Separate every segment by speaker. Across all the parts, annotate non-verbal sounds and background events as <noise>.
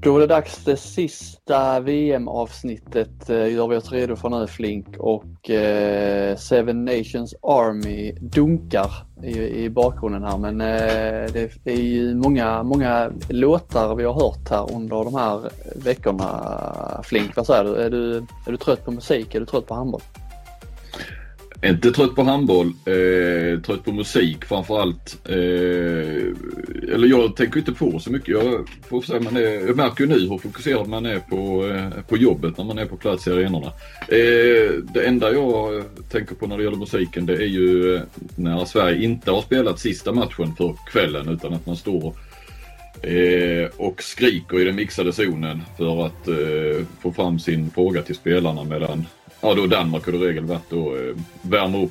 Speaker 1: Då är det dags det sista VM-avsnittet eh, gör vi oss redo för nu Flink och eh, Seven Nations Army dunkar i, i bakgrunden här men eh, det är ju många, många låtar vi har hört här under de här veckorna Flink. Vad säger du? Är du, är du trött på musik? Är du trött på handboll?
Speaker 2: Inte trött på handboll, eh, trött på musik framförallt. Eh, eller jag tänker inte på så mycket. Jag, får säga, man är, jag märker ju nu hur fokuserad man är på, eh, på jobbet när man är på plats i arenorna. Eh, det enda jag tänker på när det gäller musiken det är ju eh, när Sverige inte har spelat sista matchen för kvällen utan att man står Eh, och skriker i den mixade zonen för att eh, få fram sin fråga till spelarna mellan ja, då Danmark har det regel varit då eh, värma upp.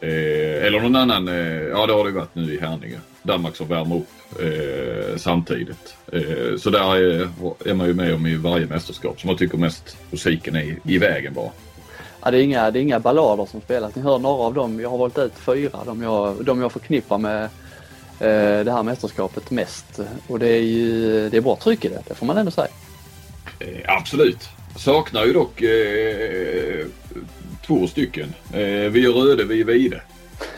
Speaker 2: Eh, eller någon annan, eh, ja det har det varit nu i Härninge. Danmark som värmer upp eh, samtidigt. Eh, så där är, är, man ju med om i varje mästerskap. Så man tycker mest musiken är i vägen bara.
Speaker 1: Ja, det, är inga, det är inga ballader som spelas. Ni hör några av dem. Jag har valt ut fyra. De jag, de jag förknippar med eh, det här mästerskapet mest. Och det är ju det är bra tryck i det, det får man ändå säga.
Speaker 2: Eh, absolut. Saknar ju dock eh, två stycken. Eh, vi är röde, vi är vide.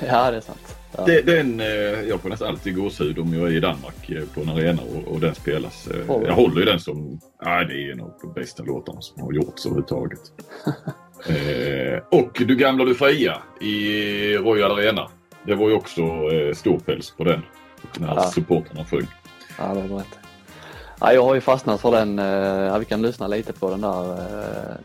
Speaker 1: Ja, det är sant. Ja.
Speaker 2: Det, den, eh, jag får nästan alltid gåshud om jag är i Danmark eh, på en arena och, och den spelas. Oh. Jag håller ju den som, ja det är en av de bästa låtarna som har gjorts överhuvudtaget. <laughs> eh, och Du gamla du fria i Royal Arena. Det var ju också eh, storpäls på den. När ja. supportrarna sjöng.
Speaker 1: Ja, det var rätt. Ja, jag har ju fastnat för den. Eh, ja, vi kan lyssna lite på den där. Eh.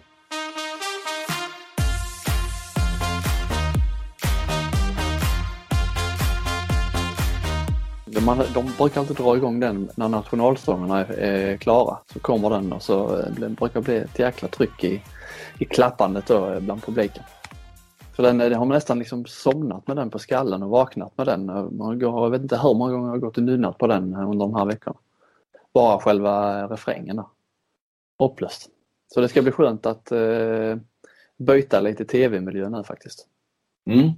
Speaker 1: De, de brukar alltid dra igång den när nationalsångerna är, klara. Så kommer den och så eh, det brukar bli ett jäkla tryck i, i klappandet då eh, bland publiken. Så den, den har man nästan liksom somnat med den på skallen och vaknat med den. Man går, jag vet inte hur många gånger jag har gått och nynnat på den under de här veckorna bara själva refrängen. Hopplöst. Så det ska bli skönt att eh, byta lite tv-miljö nu faktiskt.
Speaker 2: Mm.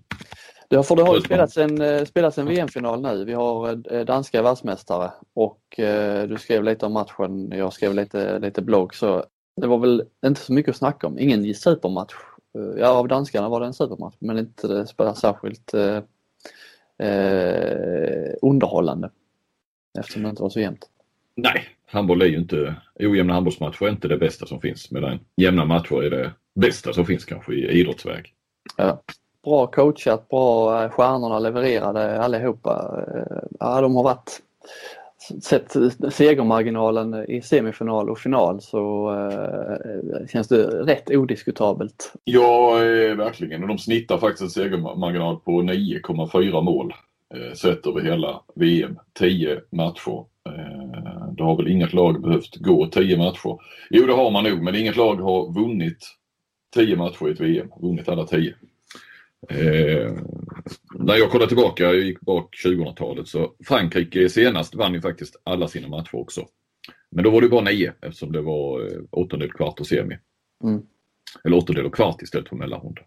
Speaker 1: Det, för det har ju spelats en, eh, spelats en VM-final nu. Vi har eh, danska världsmästare och eh, du skrev lite om matchen, jag skrev lite, lite blogg så det var väl inte så mycket att snacka om. Ingen supermatch. Ja, av danskarna var det en supermatch men inte särskilt eh, eh, underhållande eftersom det inte var så jämnt.
Speaker 2: Nej, handboll är ju inte, ojämna handbollsmatcher är inte det bästa som finns medan jämna matcher är det bästa som finns kanske i idrottsväg.
Speaker 1: Ja. Bra coachat, bra eh, stjärnorna levererade allihopa. Eh, ja, de har varit Sett segermarginalen i semifinal och final så äh, känns det rätt odiskutabelt.
Speaker 2: Ja, verkligen. Och de snittar faktiskt en segermarginal på 9,4 mål eh, sett över hela VM. 10 matcher Eh, det har väl inget lag behövt gå 10 matcher. Jo det har man nog men inget lag har vunnit 10 matcher i ett VM. Vunnit alla 10. Eh, när jag kollar tillbaka, jag gick bak 2000-talet, så Frankrike senast vann ju faktiskt alla sina matcher också. Men då var det bara nio eftersom det var eh, åttondel, kvart och semi.
Speaker 1: Mm.
Speaker 2: Eller åttondel och kvart istället för mellanrunda.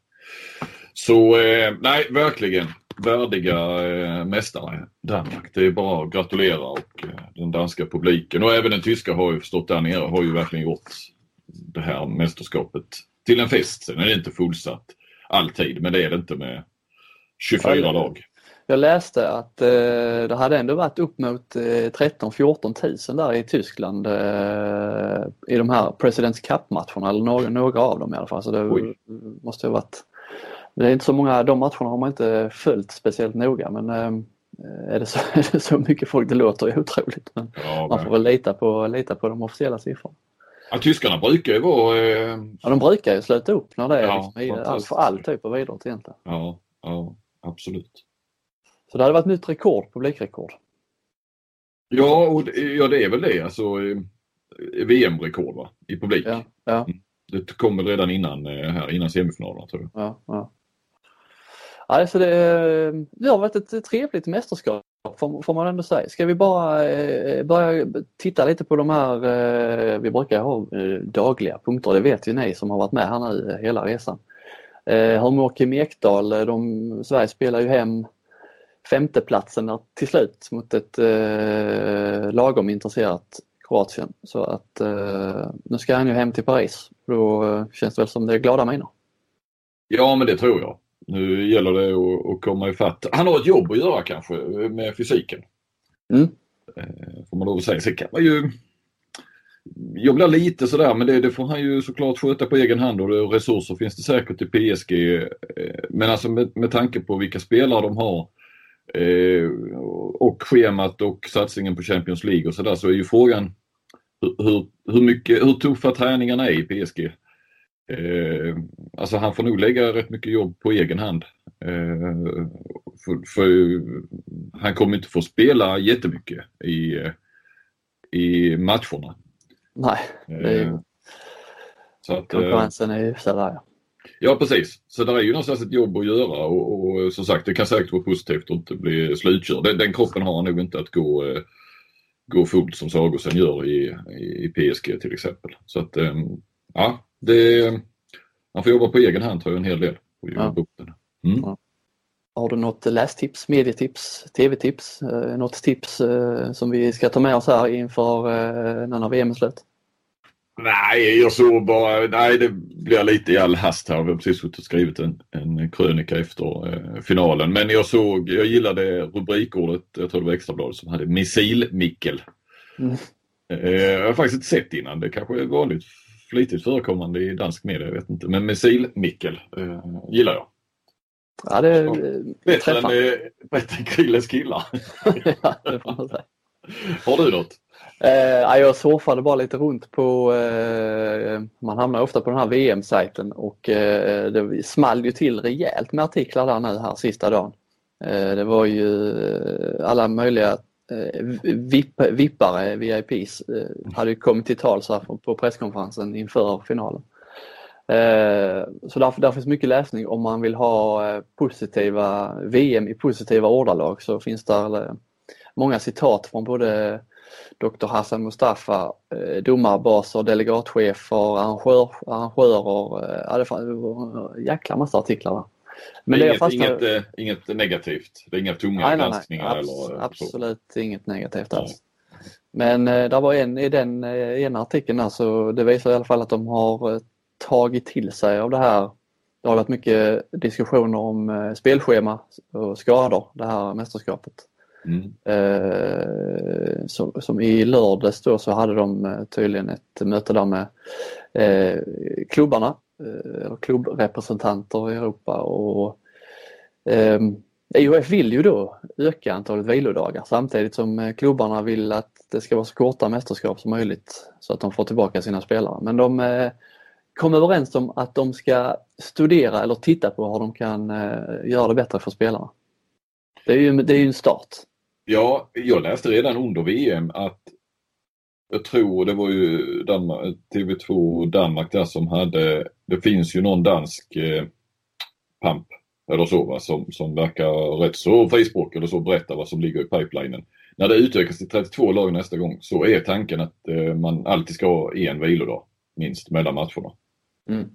Speaker 2: Så eh, nej, verkligen värdiga eh, mästare Danmark. Det är bara att gratulera och eh, den danska publiken och även den tyska har ju förstått där nere har ju verkligen gjort det här mästerskapet till en fest. Sen är det inte fullsatt alltid men det är det inte med 24 ja, lag.
Speaker 1: Jag läste att eh, det hade ändå varit upp mot eh, 13-14 tusen där i Tyskland eh, i de här Presidents Cup-matcherna, eller några, några av dem i alla fall. Så det Oj. måste ha varit det är inte så många, de matcherna har man inte följt speciellt noga men eh, är det så, <laughs> är det så mycket folk, det låter ju otroligt men ja, man får väl lita på, lita på de officiella siffrorna.
Speaker 2: Ja, tyskarna brukar ju vara... Eh...
Speaker 1: Ja, de brukar ju sluta upp när det är ja, liksom, all, för all typ av idrott egentligen.
Speaker 2: Ja, ja, absolut.
Speaker 1: Så det hade varit nytt rekord, publikrekord.
Speaker 2: Ja, och ja, det är väl det alltså. Eh, VM-rekord va? I publik.
Speaker 1: Ja, ja.
Speaker 2: Mm. Det kom väl redan innan, eh, här, innan semifinalerna tror
Speaker 1: jag. Ja, ja. Alltså det, det har varit ett trevligt mästerskap får, man ändå säga. Ska vi bara eh, börja titta lite på de här, eh, vi brukar ha eh, dagliga punkter, det vet ju ni som har varit med här nu eh, hela resan. Eh, Hur mår Kim Ekdal? De, Sverige spelar ju hem femteplatsen till slut mot ett lagom intresserat Kroatien. Så att eh, nu ska han ju hem till Paris. Då känns det väl som det är glada miner.
Speaker 2: Ja men det tror jag. Nu gäller det att, att komma ifatt. Han har ett jobb att göra kanske med fysiken.
Speaker 1: Mm.
Speaker 2: Eh, får man lov att säga. Sen kan man ju jag blir lite sådär men det, det, får han ju såklart sköta på egen hand och det, resurser finns det säkert i PSG. Eh, men alltså med, med tanke på vilka spelare de har eh, och schemat och satsningen på Champions League och sådär så är ju frågan hur, hur, hur, mycket, hur tuffa träningarna är i PSG. Eh, alltså han får nog lägga rätt mycket jobb på egen hand. Eh, för, för, han kommer inte få spela jättemycket i, i matcherna.
Speaker 1: Nej, det är ju... Så att, konkurrensen är ju sådär ja.
Speaker 2: Ja precis, så det är ju någonstans ett jobb att göra och, och som sagt det kan säkert vara positivt att inte bli slutkörd. Den, den kroppen har han nog inte att gå, eh, gå fullt som Sagosen gör i, i, PSG till exempel. Så att ja, det, man får jobba på egen hand tror jag en hel del. Ja.
Speaker 1: Mm. Ja. Har du något lästips, medietips, tv-tips, eh, något tips eh, som vi ska ta med oss här inför eh, när VM är slut?
Speaker 2: Nej, jag såg bara, nej det blir lite i all hast här. Vi har precis suttit och skrivit en, en krönika efter eh, finalen. Men jag såg, jag gillade rubrikordet, jag tror det var Extrabladet som hade missil-Mickel. Mm. Eh, jag har faktiskt inte sett innan, det kanske är vanligt flitigt förekommande i dansk media, jag vet inte. Men missil-Mickel eh, gillar jag.
Speaker 1: Ja, det är
Speaker 2: bättre, än, eh, bättre än Krilles killar. <laughs>
Speaker 1: ja, det får man säga.
Speaker 2: Har du något?
Speaker 1: Eh, jag surfade bara lite runt på, eh, man hamnar ofta på den här VM-sajten och eh, det small ju till rejält med artiklar där nu här sista dagen. Eh, det var ju eh, alla möjliga Eh, VIP, vippare, VIPs, eh, hade ju kommit till tals på presskonferensen inför finalen. Eh, så där, där finns mycket läsning om man vill ha positiva VM i positiva ordalag så finns där många citat från både Dr Hassan Mustafa, domarbaser, delegatchefer, arrangör, arrangörer. Ja, det var en jäkla massa artiklar där.
Speaker 2: Men det inget, fastnar... inget, inget negativt? Det är inga tunga nej, granskningar?
Speaker 1: Nej, nej. Abs eller absolut så. inget negativt alls. Men eh, det var en i den ena artikeln där så det visar i alla fall att de har tagit till sig av det här. Det har varit mycket diskussioner om eh, spelschema och skador det här mästerskapet. Mm. Eh, som, som, i lördags då så hade de eh, tydligen ett möte där med eh, klubbarna, eh, klubbrepresentanter i Europa och eh, IHF vill ju då öka antalet vilodagar samtidigt som eh, klubbarna vill att det ska vara så korta mästerskap som möjligt så att de får tillbaka sina spelare. Men de eh, kom överens om att de ska studera eller titta på hur de kan eh, göra det bättre för spelarna. Det är ju, det är ju en start.
Speaker 2: Ja, jag läste redan under VM att jag tror det var ju Danmark, eh, TV2 Danmark där som hade, det finns ju någon dansk eh, pamp eller så va, som, som verkar rätt så frispråkig eller så berättar vad som ligger i pipelinen. När det utökas till 32 lag nästa gång så är tanken att eh, man alltid ska ha en vilodag minst mellan matcherna.
Speaker 1: Mm.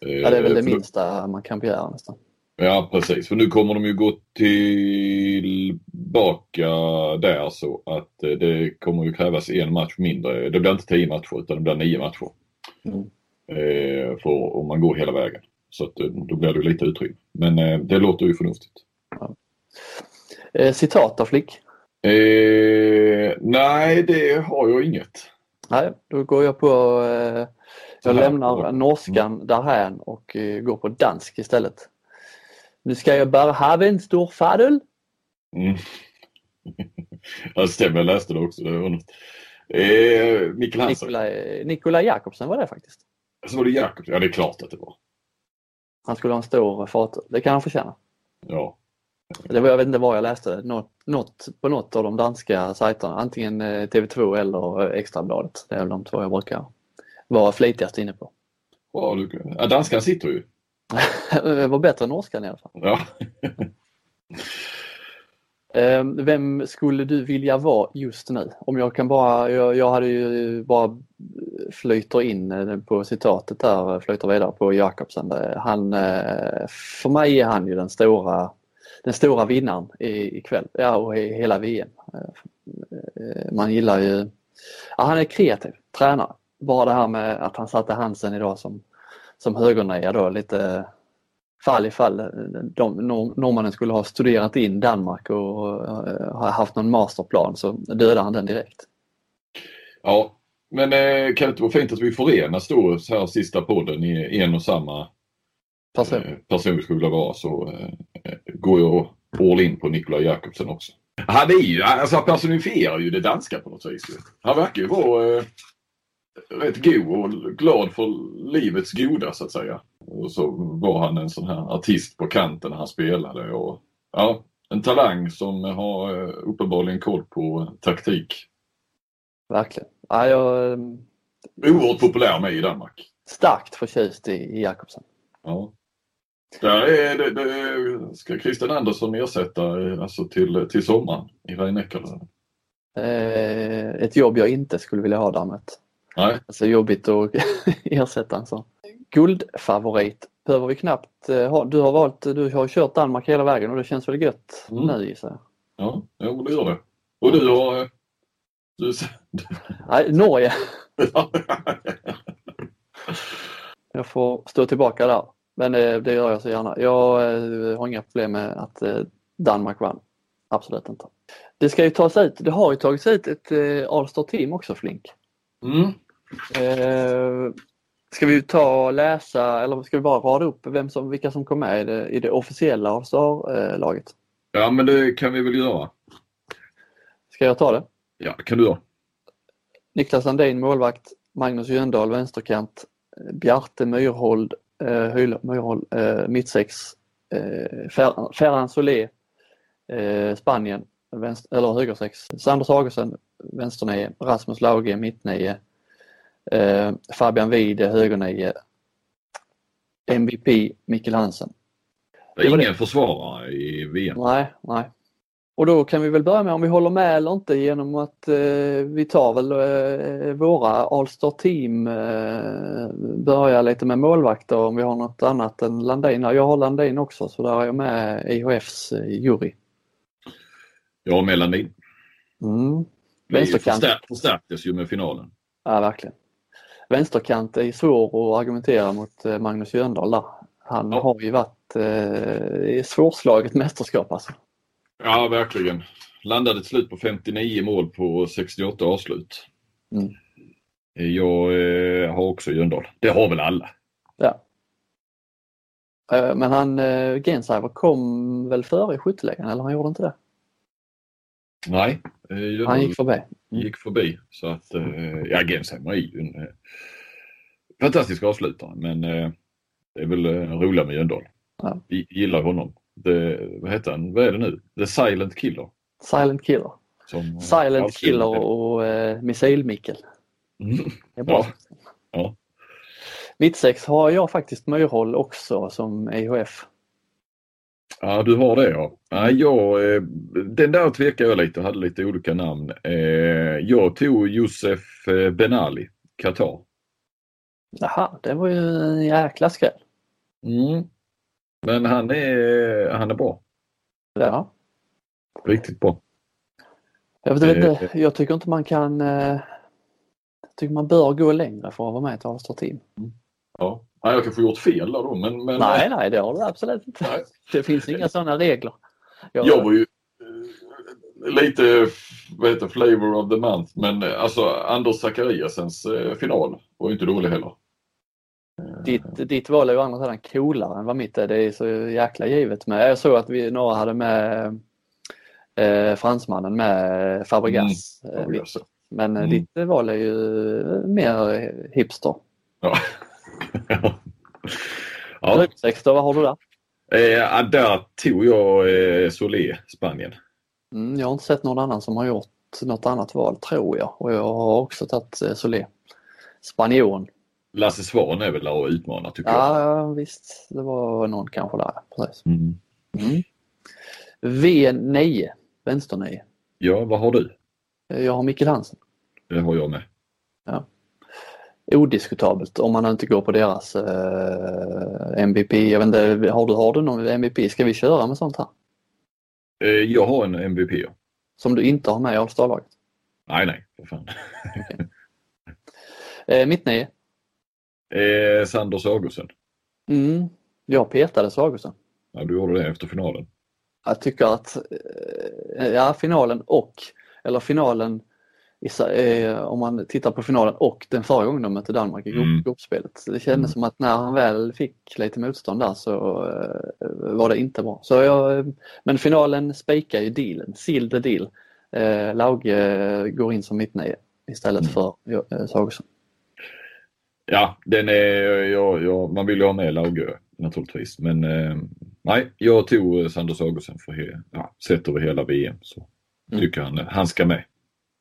Speaker 1: Ja, det är väl det eh, minsta man kan begära nästan.
Speaker 2: Ja precis, för nu kommer de ju gå tillbaka där så att eh, det kommer ju krävas en match mindre. Det blir inte tio matcher utan det blir nio matcher. Mm. Eh, för om man går hela vägen. Så att då blir det lite utrymme. Men det låter ju förnuftigt. Ja.
Speaker 1: citat av Flick?
Speaker 2: Eh, nej, det har jag inget.
Speaker 1: Nej, då går jag på jag lämnar norskan mm. därhän och uh, går på dansk istället. Nu ska jag bara ha en stor fadel.
Speaker 2: Mm. <laughs> det stämmer, jag läste det också. Det var något. Eh, Mikkel Hansen.
Speaker 1: Nikolaj, Nikolaj Jakobsen var det faktiskt.
Speaker 2: Så var det Jakobsen? Ja, det är klart att det var.
Speaker 1: Han skulle ha en stor fatel. Det kan han förtjäna.
Speaker 2: Ja.
Speaker 1: Det var, jag vet inte var jag läste. Något, något, på något av de danska sajterna. Antingen eh, TV2 eller Extrabladet. Det är väl de två jag brukar vara flitigast inne på.
Speaker 2: Ja, du, ja danskan sitter ju. <laughs>
Speaker 1: det var bättre än norskan i alla fall.
Speaker 2: Ja.
Speaker 1: Ehm, vem skulle du vilja vara just nu? Om jag kan bara, jag, jag hade ju bara eh, flyter in eh, på citatet där, eh, flyter vidare på Jakobsen. Han, för mig är han ju den stora, den stora vinnaren ikväll, ja och i hela VM. Man gillar ju Ja, han är kreativ tränare. Bara det här med att han satte Hansen idag som, som högernia då lite fall i fall de, norrmannen skulle ha studerat in Danmark och uh, ha haft någon masterplan så dödade han den direkt.
Speaker 2: Ja, men eh, kan det inte vara fint att vi förenas då så här sista podden i en och samma person, eh, person skulle vilja vara så eh, går jag all in på Nikolaj Jakobsen också. Han är ju, alltså han personifierar ju det danska på något vis. Han verkar ju vara eh, rätt god och glad för livets goda så att säga. Och så var han en sån här artist på kanten när han spelade. Och, ja, en talang som har eh, uppenbarligen koll på taktik.
Speaker 1: Verkligen. Ja, jag...
Speaker 2: Ehm, Oerhört populär med i Danmark.
Speaker 1: Starkt förtjust i, i Jakobsen.
Speaker 2: Ja. Där är det, det, ska Christian Andersson ersätta eh, alltså till, till sommaren i rhein
Speaker 1: eh, Ett jobb jag inte skulle vilja ha däremot.
Speaker 2: Nej.
Speaker 1: Alltså jobbigt att <laughs> ersätta en sån. Guldfavorit behöver vi knappt eh, ha. Du har valt, du har kört Danmark hela vägen och det känns väl gött mm. nu gissar jag?
Speaker 2: Ja, jo, det gör det. Och du har... Eh, du... <laughs>
Speaker 1: Nej, Norge. <laughs> jag får stå tillbaka där. Men det, det gör jag så gärna. Jag eh, har inga problem med att Danmark vann. Absolut inte. Det ska ju tas ut, det har ju tagits ut ett All-Star team också Flink.
Speaker 2: Mm.
Speaker 1: Eh, ska vi ta och läsa eller ska vi bara rada upp vem som, vilka som kom med i det, i det officiella All-Star-laget?
Speaker 2: Ja men det kan vi väl göra.
Speaker 1: Ska jag ta det?
Speaker 2: Ja, kan du göra.
Speaker 1: Niklas Landin målvakt, Magnus Jöndal vänsterkant, Bjarte Myrhold, eh, Myrhold eh, mittsex, eh, Ferran Solé, eh, Spanien, vänster, eller högersex, Sanders Hagesen, vänsternio, Rasmus Lauge mittnio, eh, Fabian Wide högernio, MVP Mikkel Hansen.
Speaker 2: Det är ingen det. försvarare i VM.
Speaker 1: Nej, nej. Och då kan vi väl börja med om vi håller med eller inte genom att eh, vi tar väl eh, våra All-Star team, eh, börjar lite med målvakter om vi har något annat än Landin. Jag har Landin också så där är jag med IHFs eh, jury.
Speaker 2: Jag har med Landin.
Speaker 1: Mm.
Speaker 2: Vänsterkant. Förstär, förstärktes ju med finalen.
Speaker 1: Ja, verkligen. Vänsterkant är svår att argumentera mot eh, Magnus Jöndal där. Han ja. har ju varit eh, svårslaget mästerskap alltså.
Speaker 2: Ja, verkligen. Landade till slut på 59 mål på 68 avslut.
Speaker 1: Mm.
Speaker 2: Jag eh, har också Jöndal. Det har väl alla?
Speaker 1: Ja. Eh, men han, eh, Gensheimer kom väl före i skyttelägen eller han gjorde inte det?
Speaker 2: Nej.
Speaker 1: Eh, han gick förbi.
Speaker 2: Mm. Gick förbi så att, eh, ja Gensheimer är ju en eh, fantastisk avslutare men det är väl roligt med Jöndal.
Speaker 1: Ja.
Speaker 2: Gillar honom. Det, vad heter han? Vad är det nu? The Silent Killer.
Speaker 1: Silent Killer. Som, Silent Killer och uh, Missil-Mickel.
Speaker 2: Mm.
Speaker 1: Det är bra.
Speaker 2: Ja. ja.
Speaker 1: Mittsex har jag faktiskt Myrhåll också som EHF.
Speaker 2: Ja, du har det ja. ja jag, eh, den där tvekade jag lite hade lite olika namn. Eh, jag tog Josef eh, Benali, Qatar.
Speaker 1: Jaha, det var ju en jäkla skräll.
Speaker 2: Mm. Men han är, han är bra.
Speaker 1: Ja.
Speaker 2: Riktigt bra.
Speaker 1: Jag, vet inte, jag tycker inte man kan... Jag tycker man bör gå längre för att vara med i ett All-Star Team.
Speaker 2: Ja. Ja, jag kanske gjort fel då men... men
Speaker 1: nej, nej det har du absolut inte. Nej. Det finns inga sådana regler.
Speaker 2: Jag, jag var ju eh, lite, vad heter flavor of the month, men eh, alltså Anders Zachariasens eh, final var ju inte dålig heller.
Speaker 1: Ditt, ditt val är ju andra sidan coolare än vad mitt är. Det är så jäkla givet med. Jag såg att vi några hade med eh, fransmannen med Fabregas. Mm, Fabregas. Men mm. ditt val är ju mer hipster.
Speaker 2: Ja.
Speaker 1: Ja. Ryggsäck då, vad har du där?
Speaker 2: Eh, där tog jag eh, Solé, Spanien.
Speaker 1: Mm, jag har inte sett någon annan som har gjort något annat val tror jag och jag har också tagit eh, Solé. Spanjoren.
Speaker 2: Lasse Svan är väl där och utmanar tycker
Speaker 1: ja,
Speaker 2: jag.
Speaker 1: Ja visst, det var någon kanske där. Precis.
Speaker 2: Mm.
Speaker 1: Mm. V9, vänster 9.
Speaker 2: Ja, vad har du?
Speaker 1: Jag har Mikkel Hansen.
Speaker 2: Det har jag med.
Speaker 1: Ja odiskutabelt om man inte går på deras eh, MVP. Jag vet inte, har, du, har du någon MVP? Ska vi köra med sånt här?
Speaker 2: Eh, jag har en MVP. Ja.
Speaker 1: Som du inte har med i All-Star-laget?
Speaker 2: Nej, nej, för fan.
Speaker 1: Eh, mitt nio.
Speaker 2: Eh, Sanders Augustsson.
Speaker 1: Mm. Jag petade Sagosen.
Speaker 2: Ja, du gjorde det efter finalen.
Speaker 1: Jag tycker att, eh, ja finalen och, eller finalen om man tittar på finalen och den förra gången de mötte Danmark i
Speaker 2: Mm.
Speaker 1: grupp- gruppspelet. Det kändes
Speaker 2: Mm.
Speaker 1: som att när han väl fick lite motstånd där så eh, var det inte bra. Så jag, eh, men finalen spikar ju dealen, seal the deal. Eh, Lauge eh, går in som mittnio istället
Speaker 2: Mm.
Speaker 1: för eh, Sagosen.
Speaker 2: Ja, den är, ja, ja, man vill ju ha med Laugö naturligtvis. Men eh, nej, jag tog eh, Sanders Augustsson för he, ja, sett över hela VM. Så
Speaker 1: Mm.
Speaker 2: tycker han, han ska med.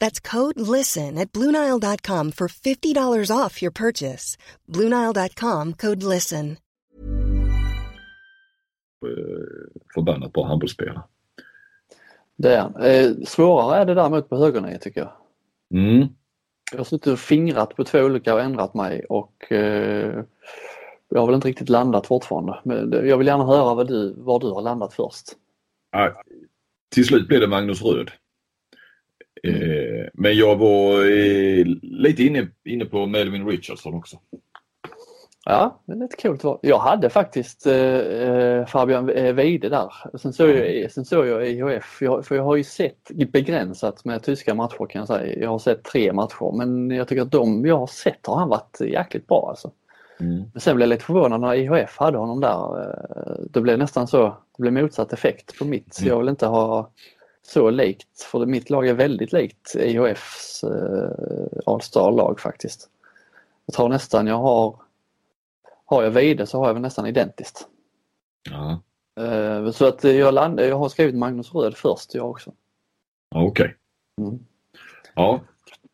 Speaker 3: That's code LISTEN at Bluenile.com for $50 off your purchase. Bluenile.com code LISTEN.
Speaker 2: eh, förbannat bra handbollsspelare.
Speaker 1: Det är han. Eh, svårare är det däremot på högernio tycker jag.
Speaker 2: Mm.
Speaker 1: Jag har suttit och fingrat på två olika och ändrat mig och eh, jag har väl inte riktigt landat fortfarande. Men jag vill gärna höra vad du, var du har landat först.
Speaker 2: Ja, till slut blev det Magnus Röd. Eh, men jag var eh, lite inne, inne på Melvin Richardson också.
Speaker 1: Ja, det är lite coolt val. Jag hade faktiskt eh, eh, Fabian eh, Weide där. Sen såg jag, sen såg jag IHF, jag, för jag har ju sett begränsat med tyska matcher kan jag säga. Jag har sett tre matcher men jag tycker att de jag har sett har han varit jäkligt bra alltså.
Speaker 2: Mm.
Speaker 1: Men sen blev jag lite förvånad när IHF hade honom där. Eh, Det blev nästan så, det blev motsatt effekt på mitt. Så
Speaker 2: Mm.
Speaker 1: jag vill inte ha så likt, för mitt lag är väldigt likt IHFs eh, All-Star-lag faktiskt. Jag tror nästan jag har, har jag Vide så har jag väl nästan identiskt.
Speaker 2: Ja,
Speaker 1: Eh, Så att jag, land, jag har skrivit Magnus Röd först jag också.
Speaker 2: okej.
Speaker 1: Mm.
Speaker 2: Ja.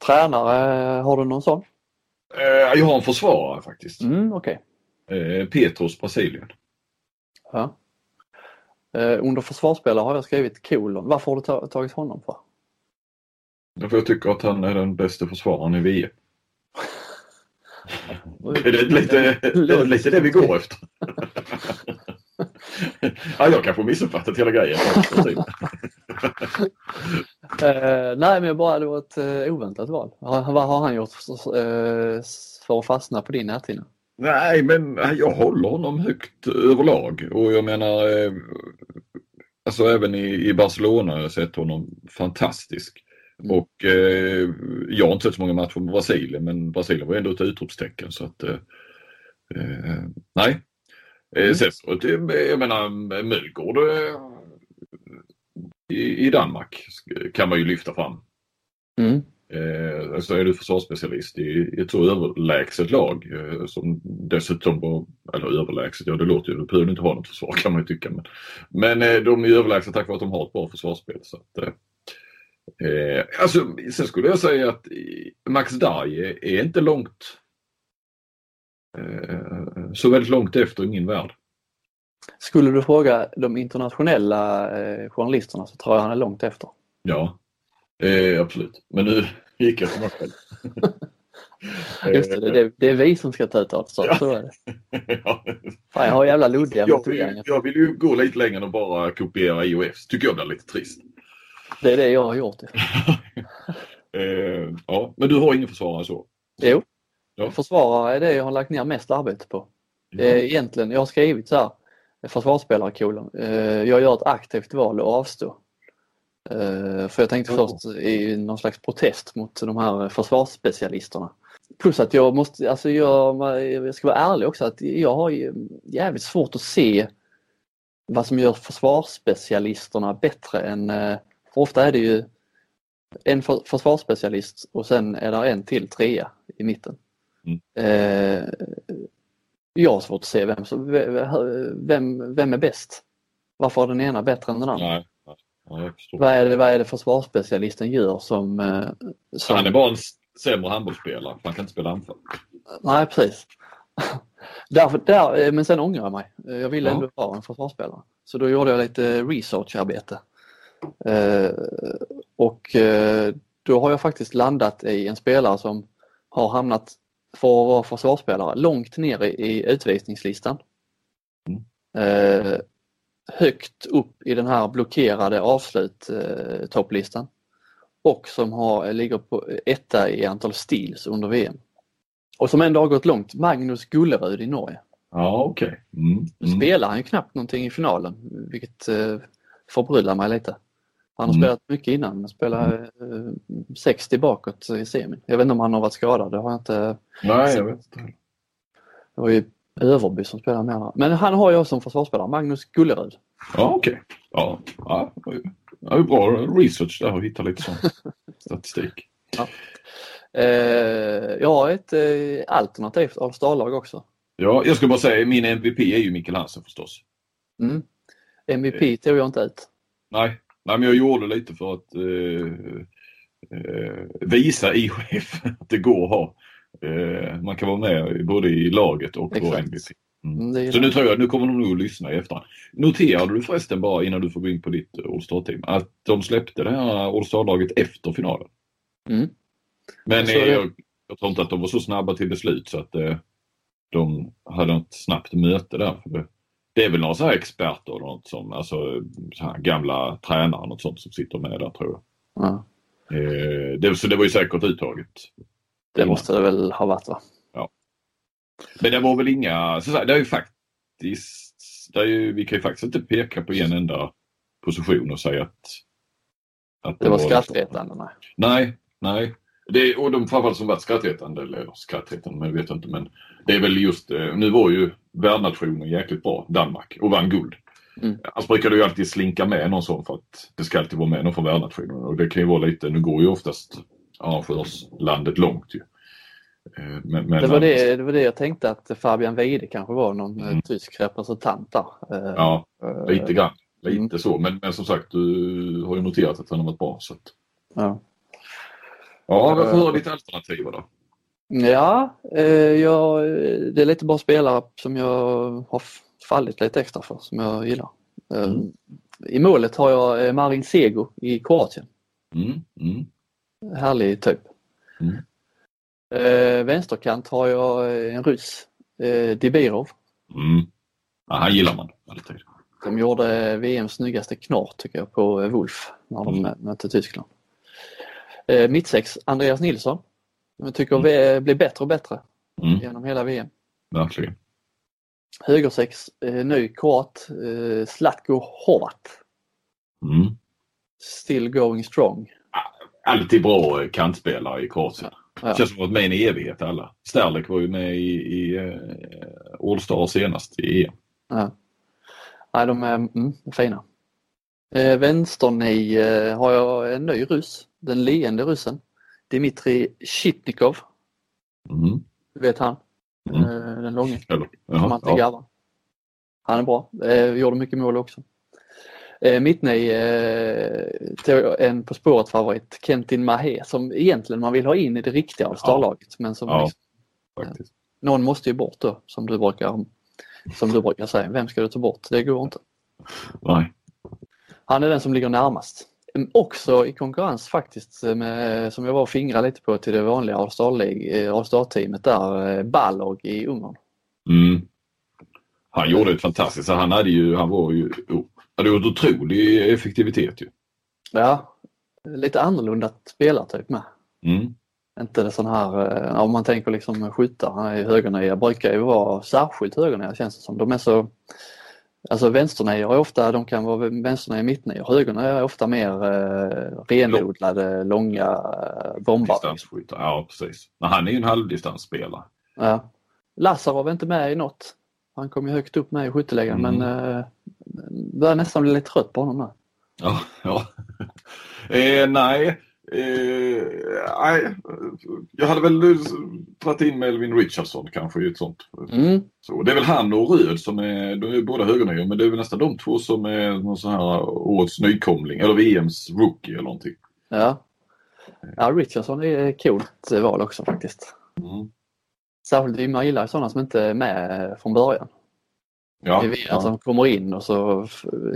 Speaker 1: Tränare, har du någon sån?
Speaker 2: Eh, jag har en försvarare faktiskt.
Speaker 1: Mm, Okej.
Speaker 2: Eh, Petros Brasilien.
Speaker 1: Ja. Eh, Under försvarsspelare har jag skrivit kolon. Varför har du ta- tagit honom för?
Speaker 2: Därför jag tycker att han är den bästa försvararen i VM.
Speaker 1: Oj. <laughs>
Speaker 2: Är det lite, är det lite det vi går efter? <laughs> ja, jag kanske missuppfattat hela grejen. <laughs>
Speaker 1: Eh, nej, men bara, det var ett eh, oväntat val. Har- Vad har han gjort för, för att fastna på din näthinna?
Speaker 2: Nej, men jag håller honom högt överlag och jag menar eh, alltså även i, i Barcelona har jag sett honom fantastisk.
Speaker 1: Mm.
Speaker 2: Och eh, jag har inte sett så många matcher med Brasilien men Brasilien var ändå ett utropstecken så att eh, eh, nej. Eh,
Speaker 1: Mm.
Speaker 2: sen så, det- jag menar Mölgård eh, i, i Danmark kan man ju lyfta fram.
Speaker 1: Mm.
Speaker 2: Eh, alltså är du försvarsspecialist i, i ett så överlägset lag eh, som dessutom var, eller överlägset, ja det låter ju, du behöver inte ha något försvar kan man ju tycka. Men, men eh, de är överlägsna tack vare att de har ett bra försvarsspel. Så att, eh, eh, alltså, sen skulle jag säga att Max Darj är, är inte långt eh, så väldigt långt efter i min värld.
Speaker 1: Skulle du fråga de internationella eh, journalisterna så tror jag han är långt efter.
Speaker 2: Ja, eh, absolut. Men nu <laughs> gick jag mig själv. <laughs>
Speaker 1: Just det, det, det är vi som ska ta ut så,
Speaker 2: Ja.
Speaker 1: så är det. <laughs>
Speaker 2: Ja.
Speaker 1: Fan, jag har jävla luddiga
Speaker 2: Jag vill, jag vill ju gå lite längre än att bara kopiera IOF. tycker jag blir lite trist.
Speaker 1: Det är det jag har gjort.
Speaker 2: Eh, ja, men du har ingen försvarare så?
Speaker 1: Jo,
Speaker 2: Ja.
Speaker 1: försvarare är det jag har lagt ner mest arbete på. Eh, Egentligen, jag har skrivit så här, försvarsspelare kolon. Eh, Jag gör ett aktivt val att avstå. Eh, För jag tänkte först i någon slags protest mot de här försvarsspecialisterna. Plus att jag måste, alltså jag, jag ska vara ärlig också att jag har ju jävligt svårt att se vad som gör försvarsspecialisterna bättre än, eh, för ofta är det ju en för, försvarsspecialist och sen är det en till trea i mitten.
Speaker 2: Mm.
Speaker 1: Eh, jag har svårt att se vem, som- vem, vem är bäst? Varför är den ena bättre än den andra?
Speaker 2: Nej, ja.
Speaker 1: Vad är det, vad är det försvarsspecialisten gör som... eh, som
Speaker 2: Han är bara en sämre handbollsspelare. Man kan inte spela anfall.
Speaker 1: Nej, precis. <laughs> Därför, där, eh, men sen ångrar jag mig. Jag ville
Speaker 2: Ja.
Speaker 1: ändå vara en försvarsspelare. Så då gjorde jag lite researcharbete. Eh, och eh, då har jag faktiskt landat i en spelare som har hamnat för att vara försvarsspelare långt ner i, i utvisningslistan.
Speaker 2: Mm.
Speaker 1: Eh, högt upp i den här blockerade avslut eh, topplistan. Och som har, ligger på etta i antal steals under VM. Och som ändå har gått långt, Magnus Gullerud i Norge.
Speaker 2: Ja, okej. Mm.
Speaker 1: Nu
Speaker 2: Mm.
Speaker 1: spelar han ju knappt någonting i finalen, vilket eh, förbryllar mig lite. Han har
Speaker 2: Mm.
Speaker 1: spelat mycket innan, men spelar eh, 60 bakåt i semin. Jag vet inte om han har varit skadad, det har jag inte.
Speaker 2: Nej, jag vet inte.
Speaker 1: Det var ju Överby som med honom. Men han har jag som försvarsspelare, Magnus Gullerud.
Speaker 2: Ja, okej. Ja, ja, det är bra research där och hitta lite sån <laughs> statistik.
Speaker 1: Eh, jag har ett eh, alternativt All Star-lag också.
Speaker 2: Ja, jag ska bara säga min MVP är ju Mikkel Hansen förstås.
Speaker 1: Mm. MVP tog jag inte ut.
Speaker 2: Nej, nej men jag gjorde lite för att eh, eh, visa IHF <laughs> att det går att ha. Eh, man kan vara med både i laget och
Speaker 1: Exakt.
Speaker 2: MVP.
Speaker 1: Mm, är
Speaker 2: Så nu tror jag, nu kommer de nog att lyssna i efterhand. Noterade du förresten bara innan du får gå in på ditt All Star-team att de släppte det här All Star-laget efter finalen?
Speaker 1: Mm.
Speaker 2: Men
Speaker 1: Jag
Speaker 2: eh, jag, jag tror inte att de var så snabba till beslut så att eh, de hade ett snabbt möte där. Det, det är väl några så experter eller något som, alltså gamla tränare och något sånt som sitter med där tror jag.
Speaker 1: Ja,
Speaker 2: Eh, det, så det var ju säkert uttaget.
Speaker 1: Det måste det väl ha varit va?
Speaker 2: Men det var väl inga, så det är ju faktiskt, det är ju, vi kan ju faktiskt inte peka på en enda position och säga att, att
Speaker 1: Det var skrattretande. Nej.
Speaker 2: Nej, nej. Det, och de framförallt som varit skrattretande, eller skrattretande, men jag vet inte. Men det är väl just, eh, nu var ju värdnationen jäkligt bra, Danmark, och vann guld.
Speaker 1: Mm.
Speaker 2: Alltså brukar du ju alltid slinka med någon sån för att det ska alltid vara med någon från värdnationen. Och det kan ju vara lite, nu går ju oftast arrangörslandet långt ju. Eh, Men, men
Speaker 1: Det var det, det var det jag tänkte att Fabian Weide kanske var någon eh,
Speaker 2: Mm.
Speaker 1: tysk representant där. Eh,
Speaker 2: Ja, lite grann. Lite
Speaker 1: Mm.
Speaker 2: så. Men, men som sagt, du har ju noterat att han har varit bra. Så att...
Speaker 1: Ja,
Speaker 2: Ja, vad får höra ditt alternativ då?
Speaker 1: ja jag, det är lite bra spelare som jag har fallit lite extra för, som jag gillar.
Speaker 2: Mm.
Speaker 1: I målet har jag Marin Sego i Kroatien.
Speaker 2: Mm, mm,
Speaker 1: Härlig typ.
Speaker 2: Mm.
Speaker 1: Eh, vänsterkant har jag eh, en ryss, eh, Dibirov.
Speaker 2: mm. Ja, han gillar man alltid.
Speaker 1: De gjorde VMs snyggaste knar tycker jag på eh, Wolf när de
Speaker 2: Mm.
Speaker 1: mötte Tyskland. Eh, mittsex, Andreas Nilsson. Jag tycker
Speaker 2: Mm.
Speaker 1: blir bättre och bättre
Speaker 2: Mm,
Speaker 1: genom hela VM.
Speaker 2: verkligen.
Speaker 1: Högersex, eh, ny kroat, eh, Zlatko Horvat.
Speaker 2: Mm.
Speaker 1: Still going strong.
Speaker 2: Alltid bra eh, kantspelare i Kroatien.
Speaker 1: Ja.
Speaker 2: Känns som att med en evighet alla. Sterlek var ju med i, i uh, All-Star senast i EM.
Speaker 1: Ja. Nej, de är mm, fina. Eh, vänsterny eh, har jag en ny ryss, den leende ryssen. Dimitri Shitnikov,
Speaker 2: Mm.
Speaker 1: du vet han,
Speaker 2: Mm.
Speaker 1: eh, den långe.
Speaker 2: Eller, jaha, ja.
Speaker 1: Han är bra, eh, gjorde mycket mål också. Eh, Mittny eh, en På spåret favorit, Kentin Mahé, som egentligen man vill ha in i det riktiga All-Star-laget. Men som
Speaker 2: Ja.
Speaker 1: liksom,
Speaker 2: faktiskt.
Speaker 1: någon måste ju bort då, som du brukar, som du brukar säga. Vem ska du ta bort? Det går inte.
Speaker 2: Nej.
Speaker 1: Han är den som ligger närmast. Också i konkurrens faktiskt med, som jag var och fingrade lite på till det vanliga All-Star-lig- eh, All-Star-teamet där, eh, Balog i Ungern.
Speaker 2: Mm. Han gjorde ett fantastiskt, så han hade ju, han var ju, oh, hade gjort otrolig effektivitet ju.
Speaker 1: Ja, lite annorlunda spelartyp med.
Speaker 2: Mm.
Speaker 1: Inte det sån här, eh, om man tänker liksom skyttar, är högernia, brukar ju vara särskilt högernia känns det som. De är så, alltså vänsternior är ofta, de kan vara vänsternia, mittnior. Högernior är ofta mer eh, renodlade, långa eh, bombare.
Speaker 2: Distansskyttar, ja precis. Men han är ju en halvdistansspelare.
Speaker 1: Ja. Lazarov är inte med i något. Han kom ju högt upp med i skytteligan
Speaker 2: Mm.
Speaker 1: men eh, börjar nästan bli lite trött på honom nu.
Speaker 2: Ja, ja. Eh, nej. Eh, nej. Jag hade väl eh, tagit in Melvin Richardson kanske i ett sånt.
Speaker 1: Mm.
Speaker 2: Så, det är väl han och Röd som är, de är båda högernior men det är väl nästan de två som är någon sån här årets nykomling eller VMs rookie eller någonting.
Speaker 1: Ja. ja, Richardson är ett coolt val också faktiskt.
Speaker 2: Mm.
Speaker 1: Särskilt man gillar sådana som inte är med från början.
Speaker 2: Ja,
Speaker 1: vet
Speaker 2: ja.
Speaker 1: att de kommer in och så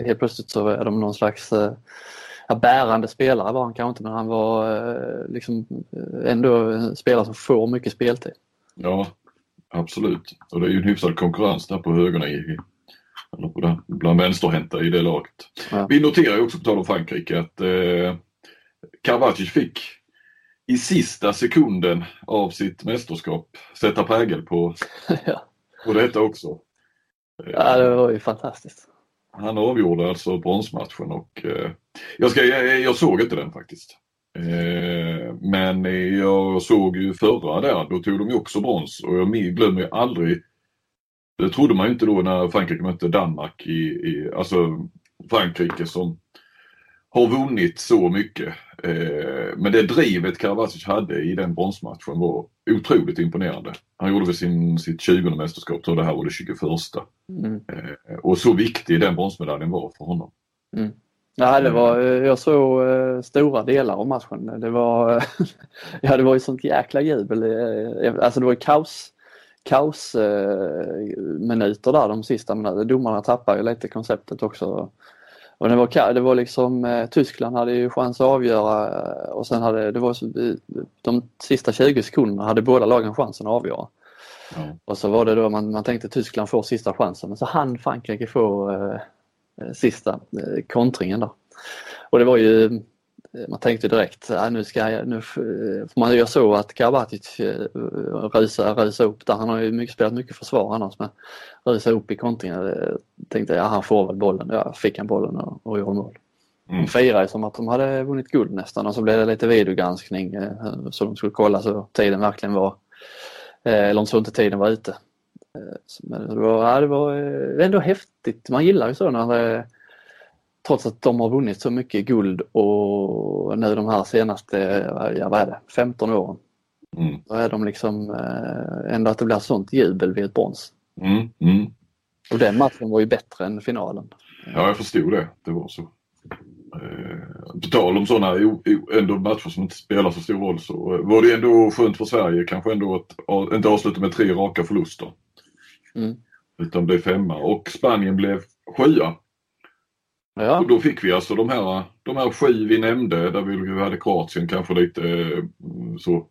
Speaker 1: helt plötsligt så är de någon slags eh, ja, bärande spelare var han kanske inte men han var eh, liksom eh, ändå en spelare som får mycket speltid.
Speaker 2: ja, absolut. Och det är ju en hyfsad konkurrens där på högerna i, eller på den, bland vänsterhänta i det laget.
Speaker 1: Ja.
Speaker 2: Vi noterar ju också på tal om Frankrike att eh, Karabatic fick i sista sekunden av sitt mästerskap sätta prägel på, <laughs>
Speaker 1: ja.
Speaker 2: på detta också.
Speaker 1: Ja, det var ju fantastiskt.
Speaker 2: Han avgjorde alltså bronsmatchen och eh, jag, ska, jag, jag såg inte den faktiskt. Eh, men jag såg ju förra där, då tog de ju också brons och jag glömmer ju aldrig det trodde man ju inte då när Frankrike mötte Danmark i, i alltså Frankrike som har vunnit så mycket. Eh, men det drivet Karabatic hade i den bronsmatchen var otroligt imponerande. Han gjorde väl sin, sitt 20 mästerskap, så det här var det 21.
Speaker 1: Mm.
Speaker 2: Eh, och så viktig den bronsmedaljen var för honom.
Speaker 1: Ja, det var, eh, jag såg stora delar av matchen. Det var, <laughs> ja, det var ju sånt jäkla jubel. Alltså det var ju kaos, kaos eh, där de sista minuterna. Domarna tappade ju lite konceptet också. Och det var, det var liksom, eh, Tyskland hade ju chans att avgöra eh, och sen hade, det var så, de sista 20 sekunderna hade båda lagen chansen att avgöra.
Speaker 2: Ja.
Speaker 1: Och så var det då man, man tänkte Tyskland får sista chansen men så han Frankrike få eh, eh, sista eh, kontringen där. Och det var ju, man tänkte direkt, äh, nu ska jag, nu, f- för man gör så att Karabatic eh, rusar, rusar upp där. Han har ju mycket, spelat mycket försvar annars men rusar upp i kontringen. Eh, Tänkte ja han får väl bollen. Ja, fick han bollen och, och gjorde mål.
Speaker 2: Mm.
Speaker 1: De firade som att de hade vunnit guld nästan och så blev det lite videogranskning eh, så de skulle kolla så tiden verkligen var, eller om så inte tiden var ute. Men det var, ja, det var ändå häftigt. Man gillar ju så när det, trots att de har vunnit så mycket guld och nu de här senaste, ja vad är det, 15 åren.
Speaker 2: Mm.
Speaker 1: Då är de liksom eh, ändå att det blir sånt jubel vid ett brons.
Speaker 2: Mm. Mm.
Speaker 1: Och den matchen var ju bättre än finalen.
Speaker 2: Ja, jag förstod det. Det var så. Eh, på tal om sådana ändå matcher som inte spelar så stor roll så eh, var det ändå skönt för Sverige kanske ändå att inte avsluta med tre raka förluster.
Speaker 1: Mm.
Speaker 2: Utan blev femma och Spanien blev sjua.
Speaker 1: Ja,
Speaker 2: Och då fick vi alltså de här, de här sju vi nämnde där vi hade Kroatien kanske lite eh, så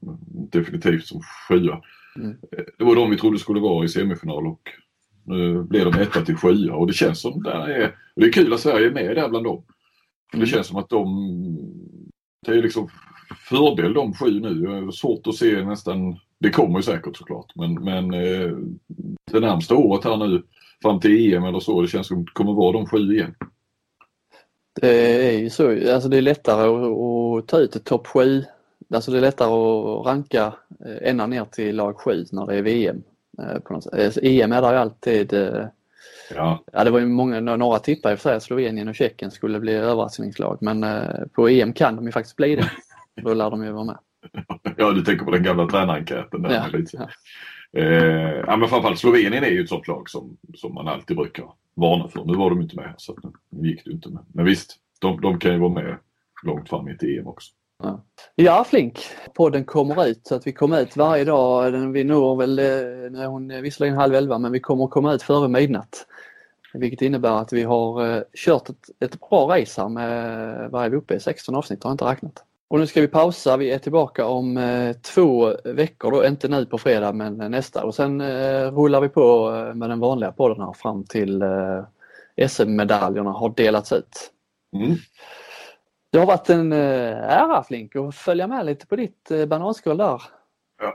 Speaker 2: definitivt som sjua.
Speaker 1: Mm.
Speaker 2: Det var de vi trodde skulle vara i semifinal och nu blev de etta till sjua och det känns som det är, det är kul att Sverige är med där bland dem. För Det
Speaker 1: Mm.
Speaker 2: känns som att de, det är liksom fördel de sju nu. Svårt att se nästan, det kommer ju säkert såklart, men, men eh, det närmsta året här nu fram till EM eller så, det känns som det kommer vara de sju igen.
Speaker 1: Det är ju så, alltså det är lättare att, att ta ut ett topp 7. Alltså det är lättare att ranka eh, ända ner till lag 7 när det är VM. eh, På något sätt. Eh, EM är där ju alltid,
Speaker 2: Ja,
Speaker 1: ja det var ju många, några tippade och för att Slovenien och Tjeckien skulle bli överraskningslag men på EM kan de ju faktiskt bli det. <laughs> Då lär de ju vara med.
Speaker 2: ja du tänker på den gamla tränarenkäten där.
Speaker 1: Ja, ja.
Speaker 2: Eh, ja, men framförallt Slovenien är ju ett sånt lag som, som man alltid brukar varna för. Nu var de inte med så att nu gick det inte med. Men visst, de, de kan ju vara med långt fram i ett EM också.
Speaker 1: Ja Flink, podden kommer ut så att vi kommer ut varje dag. Vi når väl, eh, när nu är hon visserligen halv elva men vi kommer komma ut före midnatt. Vilket innebär att vi har eh, kört ett, ett bra race här med, vad är vi uppe i, 16 avsnitt har jag inte räknat. Och nu ska vi pausa, vi är tillbaka om eh, två veckor då, inte nu på fredag men eh, nästa och sen eh, rullar vi på eh, med den vanliga podden här fram till eh, SM-medaljerna har delats ut.
Speaker 2: Mm.
Speaker 1: Det har varit en eh, ära Flink att följa med lite på ditt bananskal där.
Speaker 2: Ja,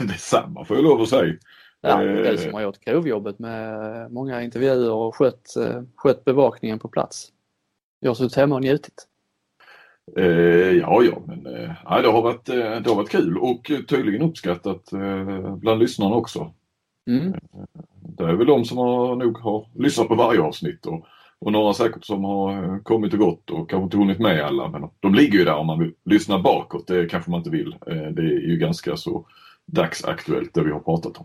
Speaker 2: <laughs> detsamma får jag lov att säga.
Speaker 1: Ja,
Speaker 2: Eh.
Speaker 1: du som har gjort grovjobbet med många intervjuer och skött, skött bevakningen på plats. Jag har suttit hemma och njutit.
Speaker 2: Eh, ja, ja, men eh, det, har varit, eh, det har varit kul och tydligen uppskattat eh, bland lyssnarna också.
Speaker 1: Mm.
Speaker 2: Det är väl de som har, nog har lyssnat på varje avsnitt och, och några säkert som har eh, kommit och gått och kanske inte hunnit med alla. Men de ligger ju där om man vill lyssna bakåt. Det kanske man inte vill. Eh, det är ju ganska så dagsaktuellt det vi har pratat om.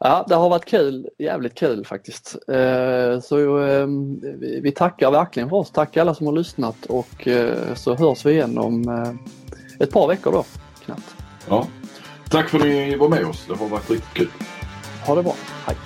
Speaker 1: Ja, det har varit kul, jävligt kul faktiskt. Eh, Så eh, vi- vi tackar verkligen för oss. Tack alla som har lyssnat och eh, så hörs vi igen om eh, ett par veckor då, knappt.
Speaker 2: Ja. Tack för att ni var med oss. Det har varit riktigt kul.
Speaker 1: Ha det bra. Hej!